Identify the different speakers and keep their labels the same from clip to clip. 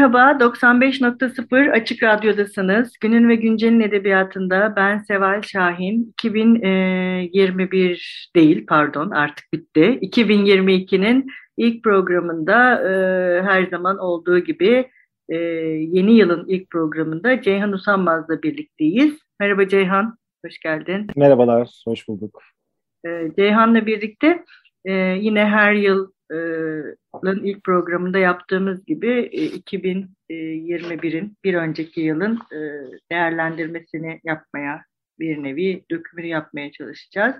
Speaker 1: Merhaba, 95.0 Açık Radyo'dasınız. Günün ve Güncel'in edebiyatında ben Seval Şahin. 2021 değil, pardon artık bitti. 2022'nin ilk programında e, her zaman olduğu gibi e, yeni yılın ilk programında Ceyhan Usanmaz'la birlikteyiz. Merhaba Ceyhan, hoş geldin.
Speaker 2: Merhabalar, hoş bulduk.
Speaker 1: E, Ceyhan'la birlikte e, yine her yıl yılın ilk programında yaptığımız gibi 2021'in bir önceki yılın değerlendirmesini yapmaya bir nevi dökümünü yapmaya çalışacağız.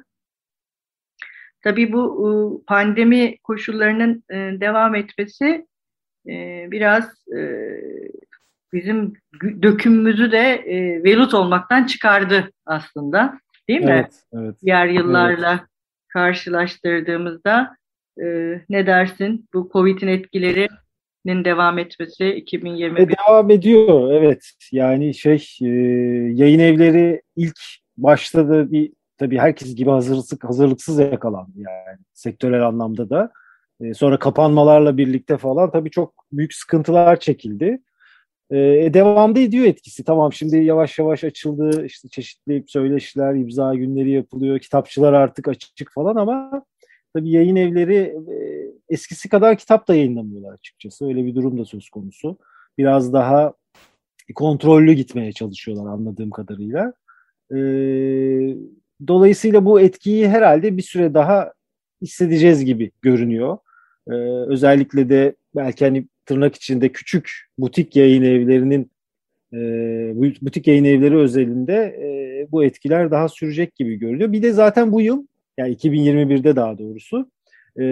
Speaker 1: Tabii bu pandemi koşullarının devam etmesi biraz bizim dökümümüzü de velut olmaktan çıkardı aslında. Değil mi?
Speaker 2: Evet, evet.
Speaker 1: Diğer yıllarla evet. karşılaştırdığımızda ee, ne dersin? Bu Covid'in etkilerinin devam etmesi 2021.
Speaker 2: E, devam ediyor evet. Yani şey e, yayın evleri ilk başta da bir tabii herkes gibi hazırlıksız, hazırlıksız yakalandı yani sektörel anlamda da. E, sonra kapanmalarla birlikte falan tabii çok büyük sıkıntılar çekildi. E, e devamda ediyor etkisi. Tamam şimdi yavaş yavaş açıldı. işte çeşitli söyleşiler, imza günleri yapılıyor. Kitapçılar artık açık falan ama Tabii yayın evleri e, eskisi kadar kitap da yayınlamıyorlar açıkçası. Öyle bir durum da söz konusu. Biraz daha kontrollü gitmeye çalışıyorlar anladığım kadarıyla. E, dolayısıyla bu etkiyi herhalde bir süre daha hissedeceğiz gibi görünüyor. E, özellikle de belki hani tırnak içinde küçük butik yayın evlerinin butik yayın evleri özelinde bu etkiler daha sürecek gibi görünüyor. Bir de zaten bu yıl yani 2021'de daha doğrusu e,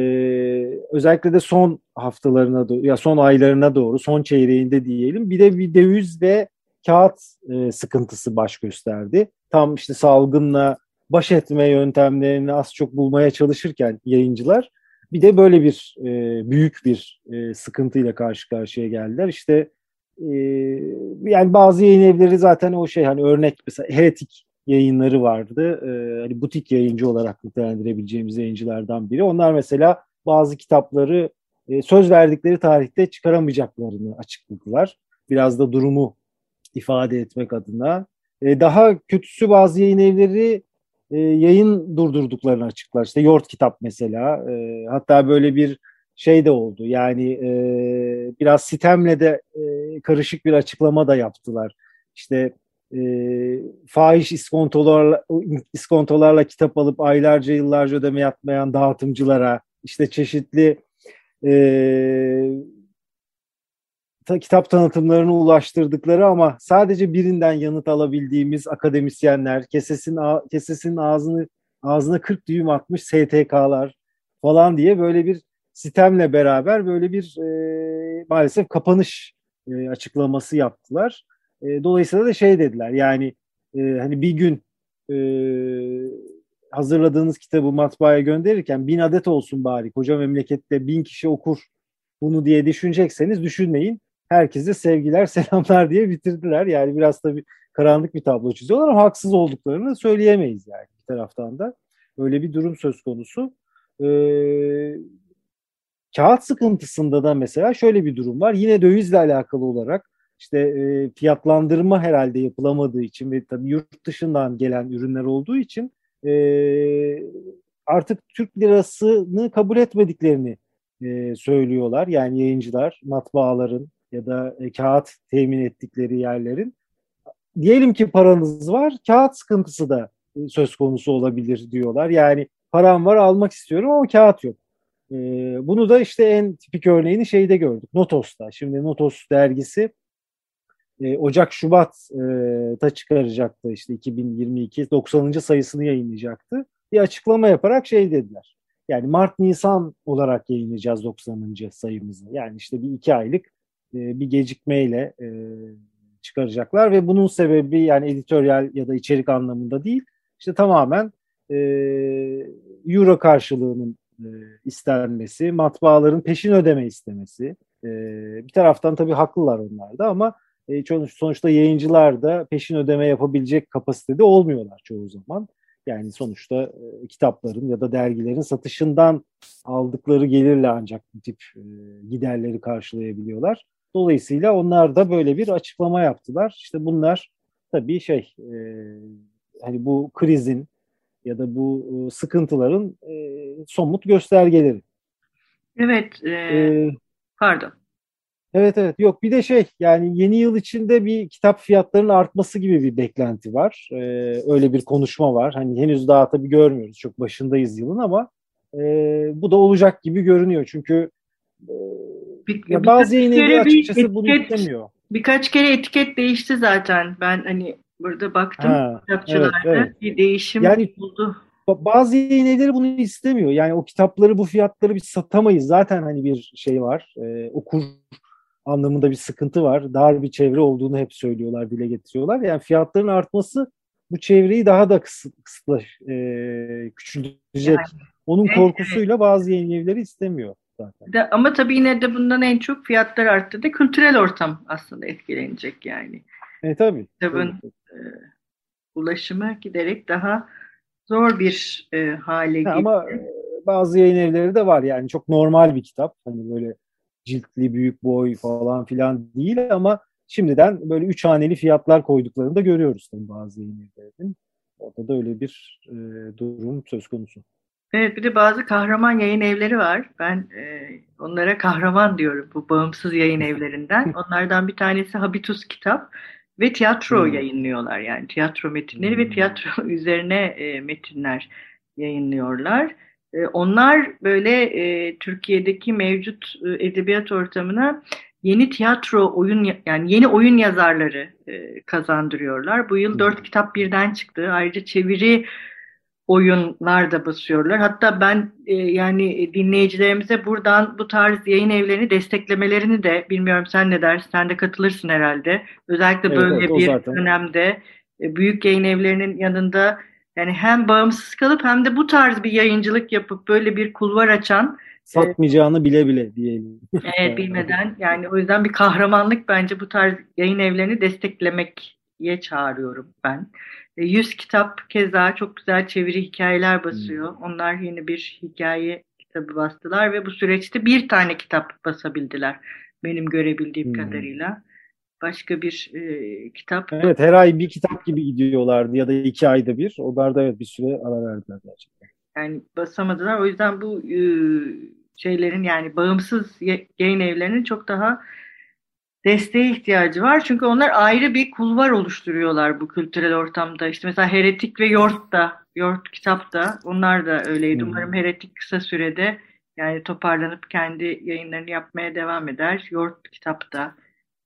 Speaker 2: özellikle de son haftalarına doğru ya son aylarına doğru son çeyreğinde diyelim bir de bir döviz ve kağıt e, sıkıntısı baş gösterdi. Tam işte salgınla baş etme yöntemlerini az çok bulmaya çalışırken yayıncılar bir de böyle bir e, büyük bir e, sıkıntıyla karşı karşıya geldiler. İşte e, yani bazı yayın evleri zaten o şey hani örnek mesela Heretik yayınları vardı. E, hani butik yayıncı olarak nitelendirebileceğimiz yayıncılardan biri. Onlar mesela bazı kitapları e, söz verdikleri tarihte çıkaramayacaklarını açıkladılar. Biraz da durumu ifade etmek adına. E, daha kötüsü bazı yayın evleri e, yayın durdurduklarını açıklar. İşte Yort Kitap mesela. Hatta böyle bir şey de oldu. Yani biraz sitemle de karışık bir açıklama da yaptılar. İşte e, fahiş iskontolarla, iskontolarla kitap alıp aylarca yıllarca ödeme yapmayan dağıtımcılara işte çeşitli e, ta, kitap tanıtımlarını ulaştırdıkları ama sadece birinden yanıt alabildiğimiz akademisyenler, kesesin kesesin ağzını ağzına 40 düğüm atmış STK'lar falan diye böyle bir sistemle beraber böyle bir e, maalesef kapanış e, açıklaması yaptılar. E, dolayısıyla da şey dediler yani e, hani bir gün e, hazırladığınız kitabı matbaaya gönderirken bin adet olsun bari koca memlekette bin kişi okur bunu diye düşünecekseniz düşünmeyin. Herkese sevgiler, selamlar diye bitirdiler. Yani biraz tabii karanlık bir tablo çiziyorlar ama haksız olduklarını söyleyemeyiz yani bir taraftan da. Öyle bir durum söz konusu. Ee, kağıt sıkıntısında da mesela şöyle bir durum var. Yine dövizle alakalı olarak işte e, fiyatlandırma herhalde yapılamadığı için ve tabii yurt dışından gelen ürünler olduğu için e, artık Türk lirasını kabul etmediklerini e, söylüyorlar. Yani yayıncılar, matbaaların ya da e, kağıt temin ettikleri yerlerin. Diyelim ki paranız var, kağıt sıkıntısı da e, söz konusu olabilir diyorlar. Yani param var almak istiyorum ama kağıt yok. E, bunu da işte en tipik örneğini şeyde gördük. Notos'ta. Şimdi Notos dergisi e, Ocak Şubat'ta çıkaracaktı işte 2022 90. sayısını yayınlayacaktı. Bir açıklama yaparak şey dediler. Yani Mart Nisan olarak yayınlayacağız 90. sayımızı. Yani işte bir iki aylık e, bir gecikmeyle e, çıkaracaklar ve bunun sebebi yani editoryal ya da içerik anlamında değil. İşte tamamen e, euro karşılığının e, istenmesi, matbaaların peşin ödeme istemesi. E, bir taraftan tabii haklılar onlar da ama e, sonuçta yayıncılar da peşin ödeme yapabilecek kapasitede olmuyorlar çoğu zaman. Yani sonuçta e, kitapların ya da dergilerin satışından aldıkları gelirle ancak bu tip e, giderleri karşılayabiliyorlar. Dolayısıyla onlar da böyle bir açıklama yaptılar. İşte bunlar tabii şey e, hani bu krizin ya da bu e, sıkıntıların e, somut göstergeleri.
Speaker 1: Evet. E, ee, pardon.
Speaker 2: Evet evet yok bir de şey yani yeni yıl içinde bir kitap fiyatlarının artması gibi bir beklenti var. Ee, öyle bir konuşma var. Hani henüz daha tabii görmüyoruz. Çok başındayız yılın ama e, bu da olacak gibi görünüyor. Çünkü e, bir, ya bazı yayın açıkçası etiket, bunu istemiyor.
Speaker 1: Birkaç kere etiket değişti zaten. Ben hani burada baktım ha, kitapçılarda evet, evet. bir değişim yani, oldu.
Speaker 2: Bazı yayın bunu istemiyor. Yani o kitapları bu fiyatları biz satamayız. Zaten hani bir şey var. E, okur anlamında bir sıkıntı var. Dar bir çevre olduğunu hep söylüyorlar, dile getiriyorlar. Yani fiyatların artması bu çevreyi daha da kısıtla, e, küçülecek. Yani, Onun evet, korkusuyla evet. bazı yayın evleri istemiyor zaten.
Speaker 1: De, ama tabii yine de bundan en çok fiyatlar arttı da kültürel ortam aslında etkilenecek yani.
Speaker 2: E tabii.
Speaker 1: Kitabın E, ulaşımı giderek daha zor bir e, hale
Speaker 2: geliyor. Ama bazı yayın evleri de var yani çok normal bir kitap. Hani böyle ciltli, büyük boy falan filan değil ama şimdiden böyle üç haneli fiyatlar koyduklarını da görüyoruz tabii bazı yayın evlerinin. Orada da öyle bir e, durum söz konusu.
Speaker 1: Evet bir de bazı kahraman yayın evleri var. Ben e, onlara kahraman diyorum bu bağımsız yayın evlerinden. Onlardan bir tanesi Habitus Kitap ve tiyatro hmm. yayınlıyorlar. Yani tiyatro metinleri hmm. ve tiyatro üzerine e, metinler yayınlıyorlar. E, onlar böyle e, Türkiye'deki mevcut e, edebiyat ortamına yeni tiyatro oyun yani yeni oyun yazarları e, kazandırıyorlar. Bu yıl dört kitap birden çıktı. Ayrıca çeviri oyunlar da basıyorlar. Hatta ben e, yani dinleyicilerimize buradan bu tarz yayın evlerini desteklemelerini de bilmiyorum sen ne dersin? Sen de katılırsın herhalde. Özellikle böyle evet, bir zaten. dönemde e, büyük yayın evlerinin yanında yani hem bağımsız kalıp hem de bu tarz bir yayıncılık yapıp böyle bir kulvar açan
Speaker 2: satmayacağını e, bile bile diyelim.
Speaker 1: Evet bilmeden yani o yüzden bir kahramanlık bence bu tarz yayın evlerini desteklemekye çağırıyorum ben. 100 kitap keza çok güzel çeviri hikayeler basıyor. Hmm. Onlar yeni bir hikaye kitabı bastılar ve bu süreçte bir tane kitap basabildiler benim görebildiğim hmm. kadarıyla başka bir e, kitap.
Speaker 2: Evet her ay bir kitap gibi gidiyorlardı ya da iki ayda bir. Onlar da evet bir süre ara verdiler gerçekten.
Speaker 1: Yani basamadılar. O yüzden bu e, şeylerin yani bağımsız yayın evlerinin çok daha desteğe ihtiyacı var. Çünkü onlar ayrı bir kulvar oluşturuyorlar bu kültürel ortamda. İşte mesela Heretik ve Yort da, Yort kitap da onlar da öyleydi. Hmm. Umarım Heretik kısa sürede yani toparlanıp kendi yayınlarını yapmaya devam eder. Yort kitap da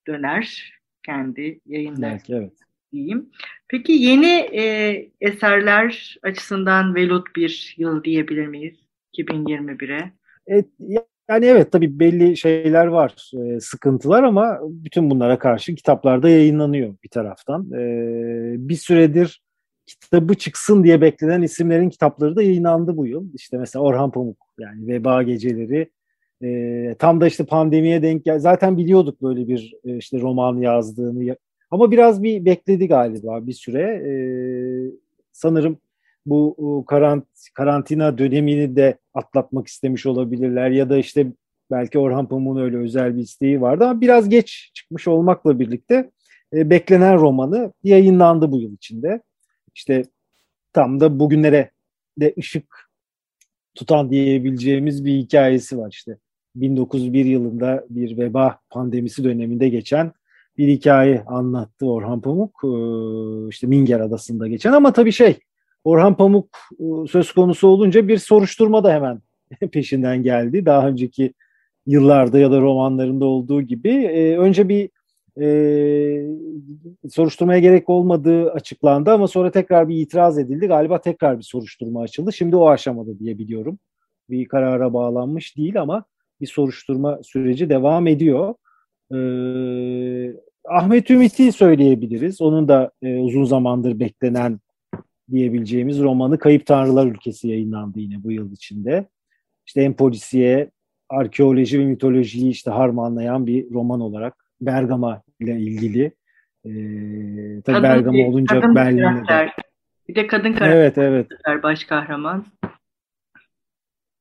Speaker 1: döner kendi yayınları evet. diyeyim. Peki yeni e, eserler açısından velut bir yıl diyebilir miyiz 2021'e?
Speaker 2: Evet, yani evet tabii belli şeyler var, e, sıkıntılar ama bütün bunlara karşı kitaplarda yayınlanıyor bir taraftan. E, bir süredir kitabı çıksın diye beklenen isimlerin kitapları da yayınlandı bu yıl. İşte mesela Orhan Pamuk yani Veba Geceleri e, tam da işte pandemiye denk gel. Zaten biliyorduk böyle bir e, işte roman yazdığını. Ama biraz bir bekledi galiba bir süre. E, sanırım bu karant, karantina dönemini de atlatmak istemiş olabilirler ya da işte belki Orhan Pamuk'un öyle özel bir isteği vardı ama biraz geç çıkmış olmakla birlikte e, beklenen romanı yayınlandı bu yıl içinde. İşte tam da bugünlere de ışık tutan diyebileceğimiz bir hikayesi var işte. 1901 yılında bir veba pandemisi döneminde geçen bir hikaye anlattı Orhan Pamuk. Ee, işte Minger Adası'nda geçen ama tabii şey Orhan Pamuk e, söz konusu olunca bir soruşturma da hemen peşinden geldi. Daha önceki yıllarda ya da romanlarında olduğu gibi. Ee, önce bir e, soruşturmaya gerek olmadığı açıklandı ama sonra tekrar bir itiraz edildi. Galiba tekrar bir soruşturma açıldı. Şimdi o aşamada diye biliyorum. Bir karara bağlanmış değil ama bir soruşturma süreci devam ediyor. Ee, Ahmet Ümit'i söyleyebiliriz. Onun da e, uzun zamandır beklenen diyebileceğimiz romanı Kayıp Tanrılar Ülkesi yayınlandı yine bu yıl içinde. İşte hem polisiye, arkeoloji ve mitolojiyi işte harmanlayan bir roman olarak Bergama ile ilgili. Ee, tabii Bergama bir, olunca kadın Berlin'de.
Speaker 1: Bir de kadın karakter evet, evet. baş kahraman.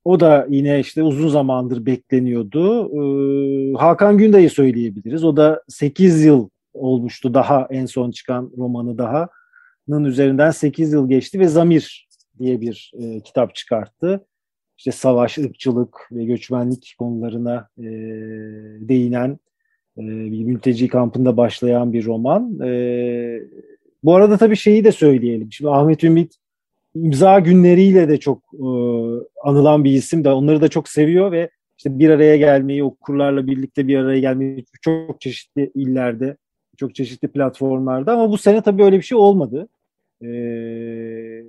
Speaker 2: O da yine işte uzun zamandır bekleniyordu. Ee, Hakan Günday'ı söyleyebiliriz. O da 8 yıl olmuştu daha en son çıkan romanı daha. Nın üzerinden 8 yıl geçti ve Zamir diye bir e, kitap çıkarttı. İşte savaş, ırkçılık ve göçmenlik konularına e, değinen e, bir mülteci kampında başlayan bir roman. E, bu arada tabii şeyi de söyleyelim. Şimdi Ahmet Ümit imza günleriyle de çok e, anılan bir isim de onları da çok seviyor ve işte bir araya gelmeyi okurlarla birlikte bir araya gelmeyi çok çeşitli illerde çok çeşitli platformlarda ama bu sene tabii öyle bir şey olmadı. Ee,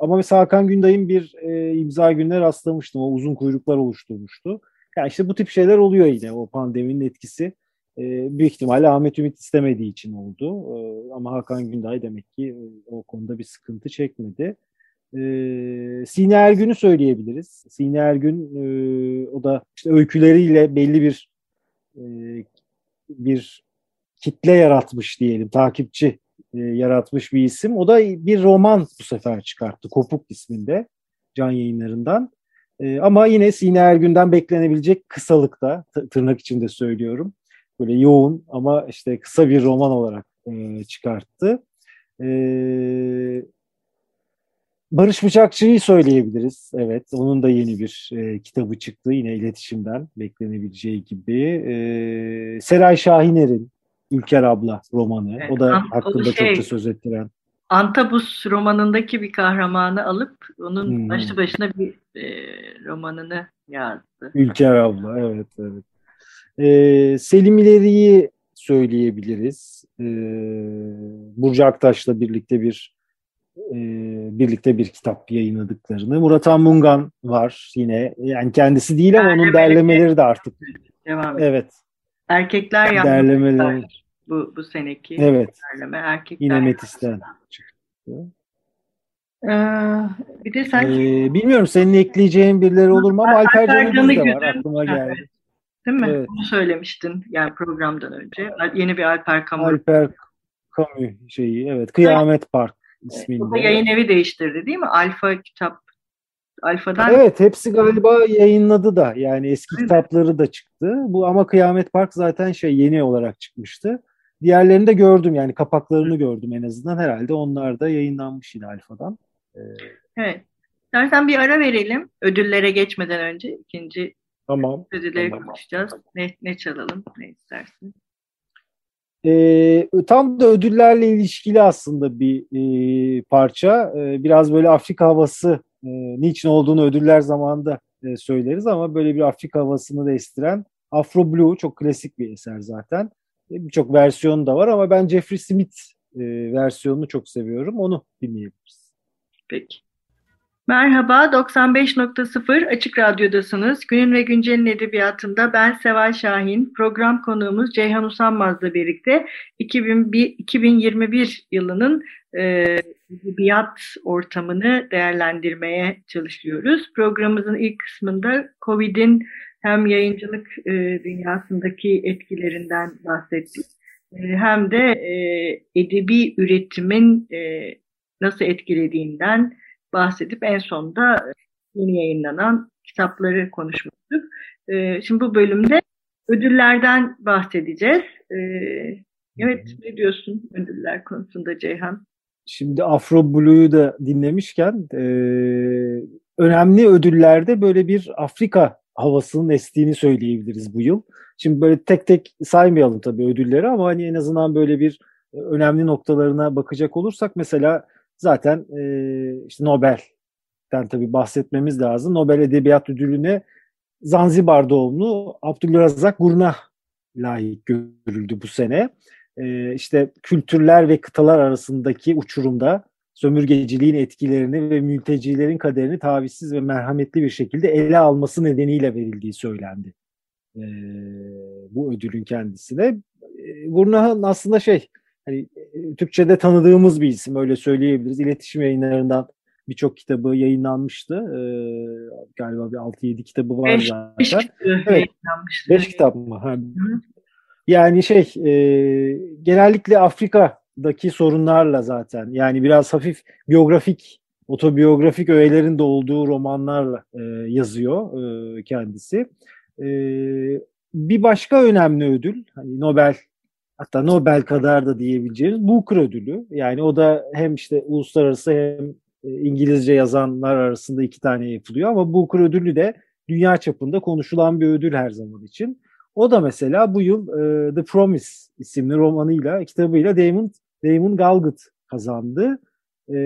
Speaker 2: ama mesela Hakan Günday'ın bir e, imza gününe rastlamıştım. O uzun kuyruklar oluşturmuştu. Yani işte bu tip şeyler oluyor yine o pandeminin etkisi. E, büyük ihtimalle Ahmet Ümit istemediği için oldu. E, ama Hakan Günday demek ki e, o konuda bir sıkıntı çekmedi. E, Sine Ergün'ü söyleyebiliriz. Sine Ergün e, o da işte öyküleriyle belli bir e, bir kitle yaratmış diyelim, takipçi e, yaratmış bir isim. O da bir roman bu sefer çıkarttı. Kopuk isminde can yayınlarından. E, ama yine Sine Ergün'den beklenebilecek kısalıkta tırnak içinde söylüyorum. Böyle yoğun ama işte kısa bir roman olarak e, çıkarttı. E, Barış Bıçakçı'yı söyleyebiliriz. Evet, onun da yeni bir e, kitabı çıktı yine iletişimden beklenebileceği gibi. E, Seray Şahiner'in Ülker Abla romanı. Evet, o da hakkında şey, çokça söz ettiren.
Speaker 1: Antabus romanındaki bir kahramanı alıp onun hmm. başlı başına bir e, romanını yazdı.
Speaker 2: Ülker Abla, evet evet. Ee, Selim İleri'yi söyleyebiliriz. Ee, Burcu Aktaş'la birlikte bir e, birlikte bir kitap yayınladıklarını. Murat Anmungan var yine. Yani kendisi değil ama onun derlemeleri de artık.
Speaker 1: Devam
Speaker 2: Evet.
Speaker 1: Erkekler derlemeleri bu, bu seneki
Speaker 2: evet.
Speaker 1: derleme. Erkekler
Speaker 2: Yine Metis'ten çıktı.
Speaker 1: Ee, bir de sen...
Speaker 2: Ee, bilmiyorum senin ekleyeceğin birileri olur mu ama Alper, Can'ı de var aklıma geldi.
Speaker 1: Evet. Değil mi? Evet. Bunu söylemiştin yani programdan önce. Yeni bir Alper Kamu.
Speaker 2: Alper Kamu şeyi evet. Kıyamet evet. Park isminde.
Speaker 1: O yayın evi değiştirdi değil mi? Alfa kitap Alfa'dan.
Speaker 2: Evet hepsi galiba yayınladı da yani eski Değil kitapları mi? da çıktı. Bu ama Kıyamet Park zaten şey yeni olarak çıkmıştı. Diğerlerini de gördüm yani kapaklarını gördüm en azından herhalde onlar da yayınlanmış yine Alfa'dan.
Speaker 1: Ee, evet. İstersen bir ara verelim ödüllere geçmeden önce ikinci
Speaker 2: tamam,
Speaker 1: ödülleri tamam. konuşacağız. Ne, ne çalalım ne istersin?
Speaker 2: E, tam da ödüllerle ilişkili aslında bir e, parça. E, biraz böyle Afrika havası e, niçin olduğunu ödüller zamanında e, söyleriz ama böyle bir Afrika havasını da estiren Afro Blue çok klasik bir eser zaten. E, Birçok versiyonu da var ama ben Jeffrey Smith e, versiyonunu çok seviyorum. Onu dinleyebiliriz.
Speaker 1: Peki. Merhaba, 95.0 Açık Radyo'dasınız. Günün ve Güncel'in edebiyatında ben Seval Şahin, program konuğumuz Ceyhan Usanmaz'la birlikte 2001, 2021 yılının e, edebiyat ortamını değerlendirmeye çalışıyoruz. Programımızın ilk kısmında COVID'in hem yayıncılık e, dünyasındaki etkilerinden bahsettik, e, hem de e, edebi üretimin e, nasıl etkilediğinden bahsedip en sonunda yeni yayınlanan kitapları konuşmuştuk. E, şimdi bu bölümde ödüllerden bahsedeceğiz. E, evet, ne diyorsun ödüller konusunda Ceyhan?
Speaker 2: Şimdi Afro Blue'yu da dinlemişken e, önemli ödüllerde böyle bir Afrika havasının estiğini söyleyebiliriz bu yıl. Şimdi böyle tek tek saymayalım tabii ödülleri ama hani en azından böyle bir önemli noktalarına bakacak olursak mesela zaten e, işte Nobel'den tabii bahsetmemiz lazım. Nobel Edebiyat Ödülü'ne Zanzibar doğumlu Abdülrazak Gurnah layık görüldü bu sene. E, işte kültürler ve kıtalar arasındaki uçurumda sömürgeciliğin etkilerini ve mültecilerin kaderini tavizsiz ve merhametli bir şekilde ele alması nedeniyle verildiği söylendi. E, bu ödülün kendisine. E, Gurnahan aslında şey hani e, Türkçe'de tanıdığımız bir isim öyle söyleyebiliriz. İletişim yayınlarından birçok kitabı yayınlanmıştı. Ee, galiba bir 6-7 kitabı var beş, zaten. Beş
Speaker 1: kitap evet, yayınlanmıştı.
Speaker 2: Beş kitap mı? Ha. Yani şey e, genellikle Afrika'daki sorunlarla zaten yani biraz hafif biyografik otobiyografik öğelerin de olduğu romanlarla e, yazıyor e, kendisi. E, bir başka önemli ödül hani Nobel hatta Nobel kadar da diyebileceğimiz Booker ödülü. Yani o da hem işte uluslararası hem e, İngilizce yazanlar arasında iki tane yapılıyor ama Booker ödülü de dünya çapında konuşulan bir ödül her zaman için. O da mesela bu yıl e, The Promise isimli romanıyla, kitabıyla Damon, Damon Galgut kazandı. E,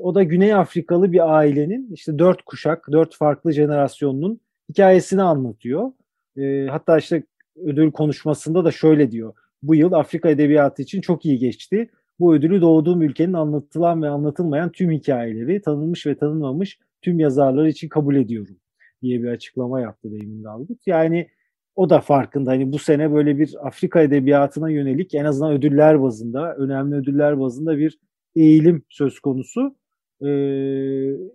Speaker 2: o da Güney Afrikalı bir ailenin işte dört kuşak, dört farklı jenerasyonunun hikayesini anlatıyor. E, hatta işte ödül konuşmasında da şöyle diyor. Bu yıl Afrika edebiyatı için çok iyi geçti. Bu ödülü doğduğum ülkenin anlatılan ve anlatılmayan tüm hikayeleri, tanınmış ve tanınmamış tüm yazarlar için kabul ediyorum diye bir açıklama yaptı Damon Galgut. Yani o da farkında. Hani bu sene böyle bir Afrika edebiyatına yönelik en azından ödüller bazında, önemli ödüller bazında bir eğilim söz konusu. Ee,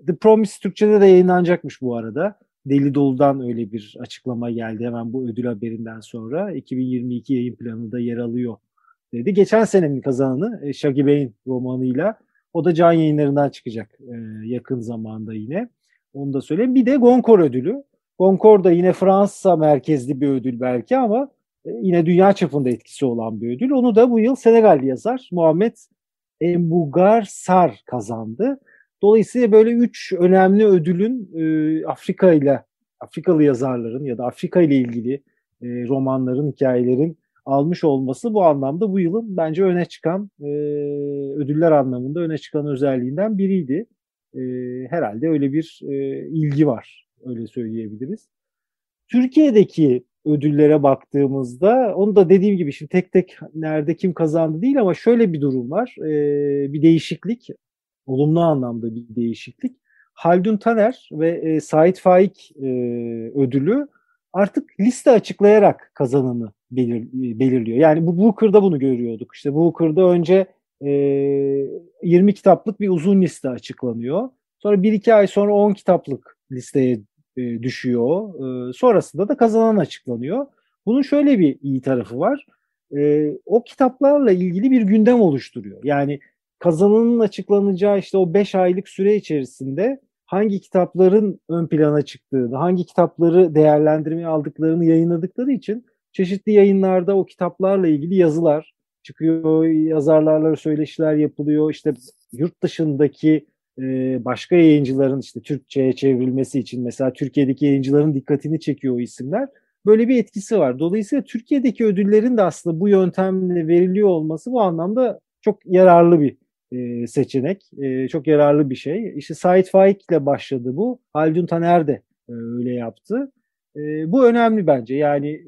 Speaker 2: The Promise Türkçe'de de yayınlanacakmış bu arada. Deli Dolu'dan öyle bir açıklama geldi hemen bu ödül haberinden sonra. 2022 yayın planında yer alıyor dedi. Geçen senenin kazananı e, Shaggy Bey'in romanıyla o da can yayınlarından çıkacak e, yakın zamanda yine. Onu da söyleyeyim. Bir de Goncourt ödülü. Goncourt da yine Fransa merkezli bir ödül belki ama e, yine dünya çapında etkisi olan bir ödül. Onu da bu yıl Senegal yazar Muhammed Mbougar Sar kazandı. Dolayısıyla böyle üç önemli ödülün e, Afrika ile Afrikalı yazarların ya da Afrika ile ilgili e, romanların, hikayelerin almış olması bu anlamda bu yılın bence öne çıkan e, ödüller anlamında öne çıkan özelliğinden biriydi. E, herhalde öyle bir e, ilgi var, öyle söyleyebiliriz. Türkiye'deki ödüllere baktığımızda onu da dediğim gibi şimdi tek tek nerede kim kazandı değil ama şöyle bir durum var. E, bir değişiklik, olumlu anlamda bir değişiklik. Haldun Taner ve e, Sait Faik e, ödülü artık liste açıklayarak kazananı belir, belirliyor. Yani bu Booker'da bunu görüyorduk. İşte Booker'da önce e, 20 kitaplık bir uzun liste açıklanıyor. Sonra 1-2 ay sonra 10 kitaplık listeye e, düşüyor. E, sonrasında da kazanan açıklanıyor. Bunun şöyle bir iyi tarafı var. E, o kitaplarla ilgili bir gündem oluşturuyor. Yani kazananın açıklanacağı işte o 5 aylık süre içerisinde hangi kitapların ön plana çıktığını, hangi kitapları değerlendirmeye aldıklarını yayınladıkları için çeşitli yayınlarda o kitaplarla ilgili yazılar çıkıyor, yazarlarla söyleşiler yapılıyor. İşte yurt dışındaki e, başka yayıncıların işte Türkçe'ye çevrilmesi için mesela Türkiye'deki yayıncıların dikkatini çekiyor o isimler. Böyle bir etkisi var. Dolayısıyla Türkiye'deki ödüllerin de aslında bu yöntemle veriliyor olması bu anlamda çok yararlı bir e, seçenek. E, çok yararlı bir şey. İşte Sait Faik ile başladı bu. Haldun Taner de e, öyle yaptı. Bu önemli bence. Yani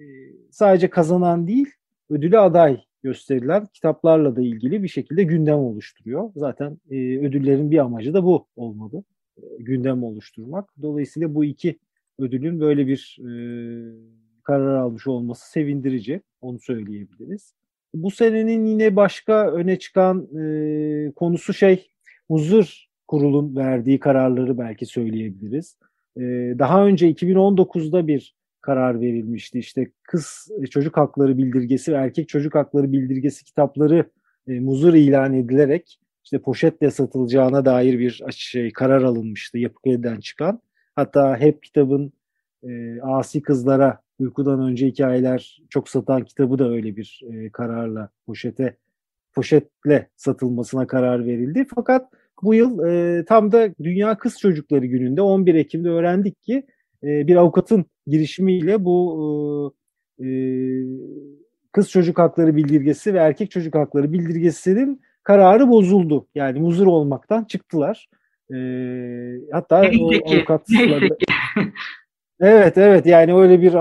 Speaker 2: sadece kazanan değil, ödülü aday gösterilen kitaplarla da ilgili bir şekilde gündem oluşturuyor. Zaten ödüllerin bir amacı da bu olmalı. Gündem oluşturmak. Dolayısıyla bu iki ödülün böyle bir karar almış olması sevindirici. Onu söyleyebiliriz. Bu senenin yine başka öne çıkan e, konusu şey Huzur Kurul'un verdiği kararları belki söyleyebiliriz. E, daha önce 2019'da bir karar verilmişti. İşte kız e, çocuk hakları bildirgesi ve erkek çocuk hakları bildirgesi kitapları e, muzur ilan edilerek işte poşetle satılacağına dair bir şey karar alınmıştı Yapı Kredi'den çıkan. Hatta hep kitabın e, asi kızlara uykudan önce hikayeler çok satan kitabı da öyle bir e, kararla poşete poşetle satılmasına karar verildi. Fakat bu yıl e, tam da Dünya Kız Çocukları Günü'nde 11 Ekim'de öğrendik ki e, bir avukatın girişimiyle bu e, e, kız çocuk hakları bildirgesi ve erkek çocuk hakları bildirgesinin kararı bozuldu. Yani muzur olmaktan çıktılar. E, hatta
Speaker 1: neyse
Speaker 2: o avukatlar Evet evet yani öyle bir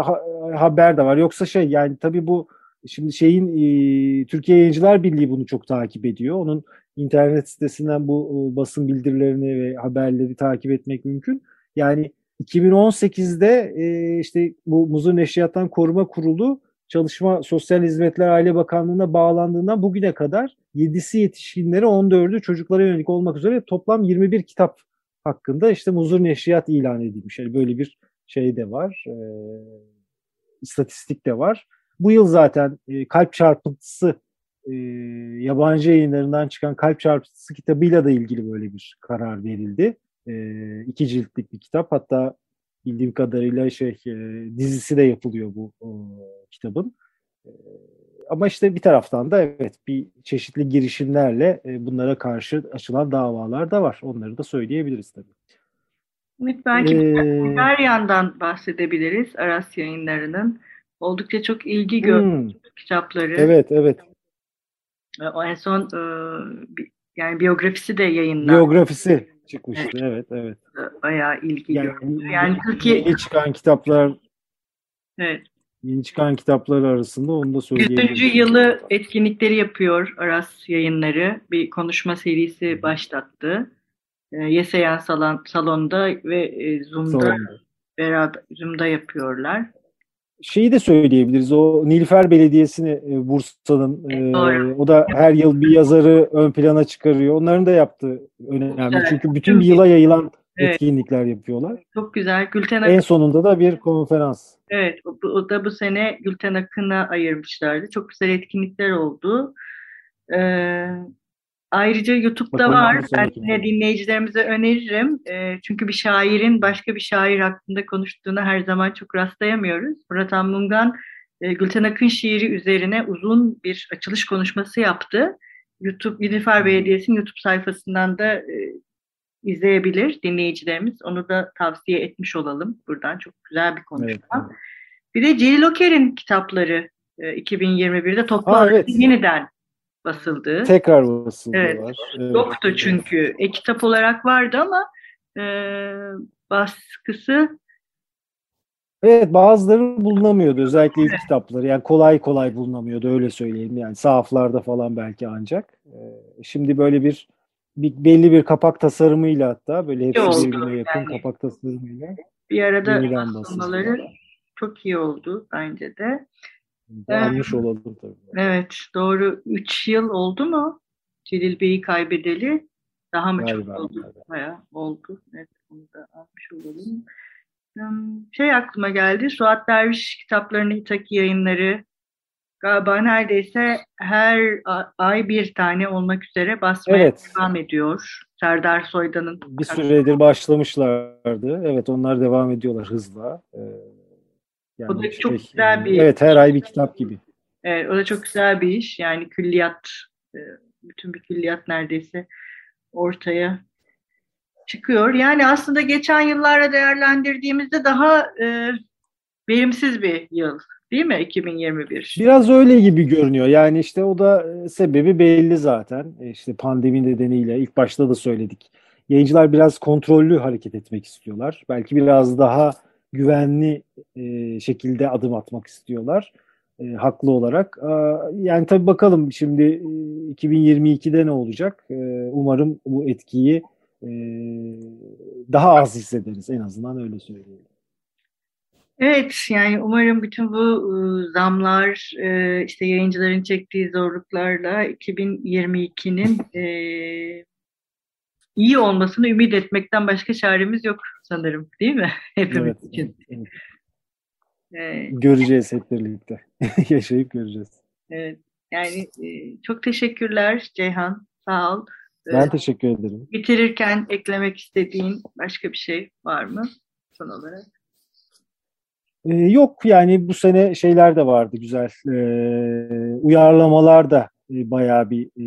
Speaker 2: haber de var. Yoksa şey yani tabii bu şimdi şeyin e, Türkiye Yayıncılar Birliği bunu çok takip ediyor. Onun internet sitesinden bu e, basın bildirilerini ve haberleri takip etmek mümkün. Yani 2018'de e, işte bu Muzur Neşriyat'tan Koruma Kurulu Çalışma Sosyal Hizmetler Aile Bakanlığı'na bağlandığından bugüne kadar 7'si yetişkinlere 14'ü çocuklara yönelik olmak üzere toplam 21 kitap hakkında işte muzur neşriyat ilan edilmiş. Yani böyle bir şey de var. E, istatistik de var. Bu yıl zaten e, kalp çarpıntısı e, yabancı yayınlarından çıkan kalp çarpıntısı kitabıyla da ilgili böyle bir karar verildi. E, iki ciltlik bir kitap. Hatta bildiğim kadarıyla şey e, dizisi de yapılıyor bu o, kitabın. E, ama işte bir taraftan da evet bir çeşitli girişimlerle e, bunlara karşı açılan davalar da var. Onları da söyleyebiliriz tabii.
Speaker 1: Evet, belki ee, her yandan bahsedebiliriz Aras yayınlarının. Oldukça çok ilgi gördüm hmm. kitapları.
Speaker 2: Evet, evet.
Speaker 1: O en son e, yani biyografisi de yayınlandı.
Speaker 2: Biyografisi çıkmıştı. Evet, evet. evet.
Speaker 1: Bayağı ilgi
Speaker 2: yani,
Speaker 1: gördü.
Speaker 2: Yani Türkiye yeni çıkan kitaplar
Speaker 1: Evet.
Speaker 2: Yeni çıkan kitaplar arasında onu da söyleyebilirim.
Speaker 1: 100. yılı etkinlikleri yapıyor Aras yayınları. Bir konuşma serisi başlattı. E, Yeseyan salon, salonda ve e, Zoom'da Salonda. beraber Zoom'da yapıyorlar
Speaker 2: şeyi de söyleyebiliriz. O Nilüfer Belediyesi'ni e, Bursa'nın e, o da her yıl bir yazarı ön plana çıkarıyor. Onların da yaptığı önemli. Evet. Çünkü bütün bir yıla yayılan evet. etkinlikler yapıyorlar.
Speaker 1: Çok güzel. Gülten
Speaker 2: Akın. En sonunda da bir konferans.
Speaker 1: Evet. O, o da bu sene Gülten Akın'a ayırmışlardı. Çok güzel etkinlikler oldu. Ee, Ayrıca YouTube'da Bakalım var. Ben yine dinleyicilerimize öneririm. E, çünkü bir şairin başka bir şair hakkında konuştuğuna her zaman çok rastlayamıyoruz. Murat Anmungan e, Gülten Akın şiiri üzerine uzun bir açılış konuşması yaptı. YouTube Nilüfer Belediyesi'nin YouTube sayfasından da e, izleyebilir dinleyicilerimiz. Onu da tavsiye etmiş olalım buradan. Çok güzel bir konuşma. Evet, evet. Bir de Celil Oker'in kitapları e, 2021'de toplu evet. yeniden basıldı.
Speaker 2: Tekrar basıldı
Speaker 1: evet. Evet. Yoktu çünkü. E-kitap olarak vardı ama e, baskısı
Speaker 2: Evet bazıları bulunamıyordu özellikle ilk evet. kitapları yani kolay kolay bulunamıyordu öyle söyleyeyim yani sahaflarda falan belki ancak. Ee, şimdi böyle bir, bir belli bir kapak tasarımıyla hatta böyle hepsi birbirine yakın yani. kapak tasarımıyla.
Speaker 1: Bir arada basılmaları çok iyi oldu bence de.
Speaker 2: Almış evet. olalım tabii.
Speaker 1: Evet doğru. Üç yıl oldu mu Celil Bey'i kaybedeli? Daha mı galiba, çok oldu? Galiba. Bayağı oldu. Evet onu da almış olalım. Şey aklıma geldi. Suat Derviş kitaplarını İtaki yayınları galiba neredeyse her ay bir tane olmak üzere basmaya evet. devam ediyor. Serdar Soydan'ın.
Speaker 2: Bir süredir başlamışlardı. Evet onlar devam ediyorlar hızla. Ee,
Speaker 1: yani o da çok şey, güzel bir
Speaker 2: Evet her ay bir kitap gibi.
Speaker 1: Evet, o da çok güzel bir iş. Yani külliyat, e, bütün bir külliyat neredeyse ortaya çıkıyor. Yani aslında geçen yıllara değerlendirdiğimizde daha e, verimsiz bir yıl değil mi 2021?
Speaker 2: Biraz öyle gibi görünüyor. Yani işte o da e, sebebi belli zaten. E, işte pandemi nedeniyle ilk başta da söyledik. Yayıncılar biraz kontrollü hareket etmek istiyorlar. Belki biraz daha güvenli e, şekilde adım atmak istiyorlar. E, haklı olarak. E, yani tabii bakalım şimdi e, 2022'de ne olacak? E, umarım bu etkiyi e, daha az hissederiz en azından öyle söyleyeyim.
Speaker 1: Evet yani umarım bütün bu e, zamlar e, işte yayıncıların çektiği zorluklarla 2022'nin iyi olmasını ümit etmekten başka çaremiz yok sanırım değil mi? Hepimiz evet, için. Evet.
Speaker 2: Ee, göreceğiz hep birlikte. Yaşayıp göreceğiz.
Speaker 1: Evet. Yani e, çok teşekkürler Ceyhan. Sağ ol.
Speaker 2: Ben ee, teşekkür ederim.
Speaker 1: Bitirirken eklemek istediğin başka bir şey var mı son olarak?
Speaker 2: Ee, yok yani bu sene şeyler de vardı güzel. Ee, uyarlamalar da e, bayağı bir e,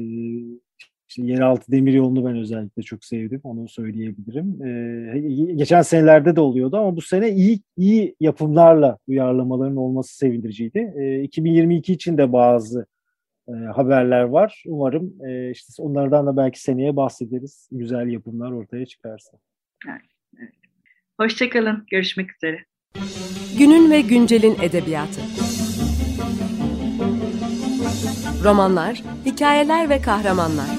Speaker 2: işte yeraltı demir yolunu ben özellikle çok sevdim. Onu söyleyebilirim. Ee, geçen senelerde de oluyordu ama bu sene iyi iyi yapımlarla uyarlamaların olması sevindiriciydi. Ee, 2022 için de bazı e, haberler var. Umarım e, işte onlardan da belki seneye bahsederiz. Güzel yapımlar ortaya çıkarsa.
Speaker 1: Evet, evet. Hoşçakalın. Görüşmek üzere.
Speaker 3: Günün ve güncelin edebiyatı. Romanlar, hikayeler ve kahramanlar.